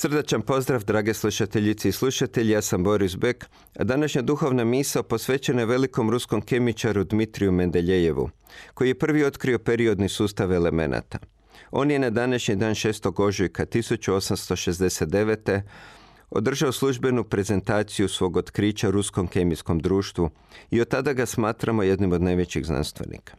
Srdačan pozdrav, drage slušateljice i slušatelji, ja sam Boris Bek, a današnja duhovna misao posvećena je velikom ruskom kemičaru Dmitriju Mendeljejevu, koji je prvi otkrio periodni sustav elemenata. On je na današnji dan 6. ožujka 1869. održao službenu prezentaciju svog otkrića Ruskom kemijskom društvu i od tada ga smatramo jednim od najvećih znanstvenika.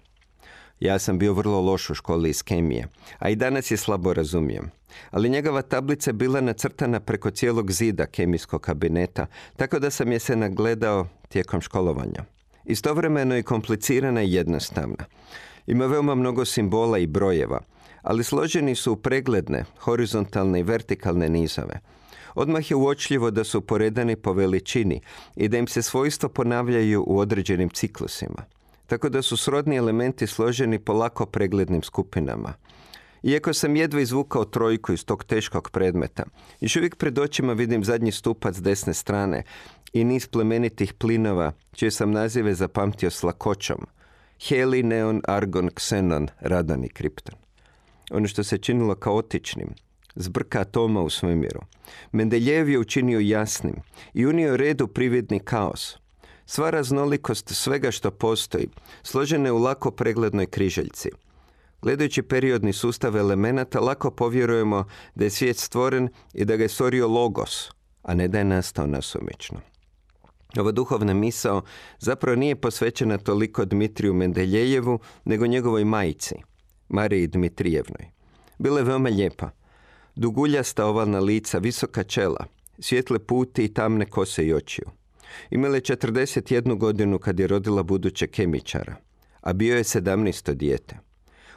Ja sam bio vrlo loš u školi iz kemije, a i danas je slabo razumijem. Ali njegova tablica je bila nacrtana preko cijelog zida kemijskog kabineta, tako da sam je se nagledao tijekom školovanja. Istovremeno je komplicirana i jednostavna. Ima veoma mnogo simbola i brojeva, ali složeni su u pregledne, horizontalne i vertikalne nizove. Odmah je uočljivo da su poredani po veličini i da im se svojstvo ponavljaju u određenim ciklusima tako da su srodni elementi složeni po lako preglednim skupinama. Iako sam jedva izvukao trojku iz tog teškog predmeta, još uvijek pred očima vidim zadnji stupac desne strane i niz plemenitih plinova, čije sam nazive zapamtio s lakoćom. Heli, neon, argon, ksenon, radan i kripton. Ono što se činilo kaotičnim, zbrka atoma u svemiru. Mendeljev je učinio jasnim i unio red u prividni kaos – Sva raznolikost svega što postoji, složene u lako preglednoj križaljci. Gledajući periodni sustav elemenata, lako povjerujemo da je svijet stvoren i da ga je stvorio logos, a ne da je nastao nasumično. Ova duhovna misao zapravo nije posvećena toliko Dmitriju Mendeljejevu, nego njegovoj majici, Mariji Dmitrijevnoj. Bila je veoma lijepa. Duguljasta ovalna lica, visoka čela, svjetle puti i tamne kose i očiju. Imala je 41 godinu kad je rodila buduće kemičara, a bio je 17. dijete.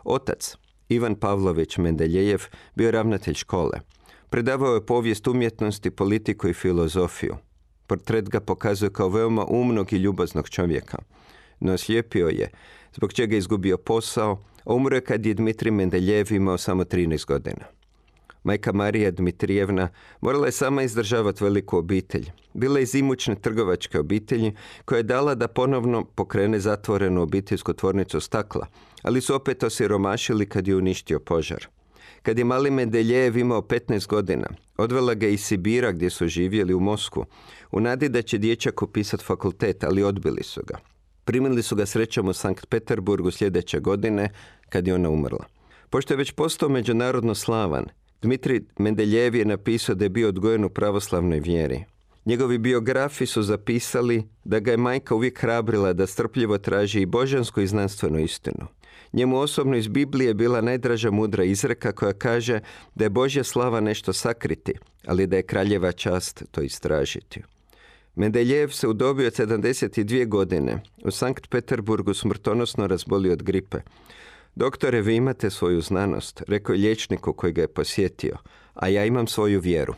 Otac, Ivan Pavlović Mendeljejev, bio ravnatelj škole. Predavao je povijest umjetnosti, politiku i filozofiju. Portret ga pokazuje kao veoma umnog i ljubaznog čovjeka. No slijepio je, zbog čega je izgubio posao, a umro je kad je Dmitri Mendeljev imao samo 13 godina. Majka Marija Dmitrijevna morala je sama izdržavati veliku obitelj. Bila je iz imućne trgovačke obitelji koja je dala da ponovno pokrene zatvorenu obiteljsku tvornicu stakla, ali su opet osiromašili kad je uništio požar. Kad je mali Medeljev imao 15 godina, odvela ga iz Sibira gdje su živjeli u Mosku, u nadi da će dječak upisati fakultet, ali odbili su ga. Primili su ga srećom u Sankt Peterburgu sljedeće godine, kad je ona umrla. Pošto je već postao međunarodno slavan, Dmitri Mendeljev je napisao da je bio odgojen u pravoslavnoj vjeri. Njegovi biografi su zapisali da ga je majka uvijek hrabrila da strpljivo traži i božansku i znanstvenu istinu. Njemu osobno iz Biblije bila najdraža mudra izreka koja kaže da je Božja slava nešto sakriti, ali da je kraljeva čast to istražiti. Mendeljev se u od 72 godine u Sankt Peterburgu smrtonosno razbolio od gripe. Doktore, vi imate svoju znanost, rekao je liječniku koji ga je posjetio, a ja imam svoju vjeru.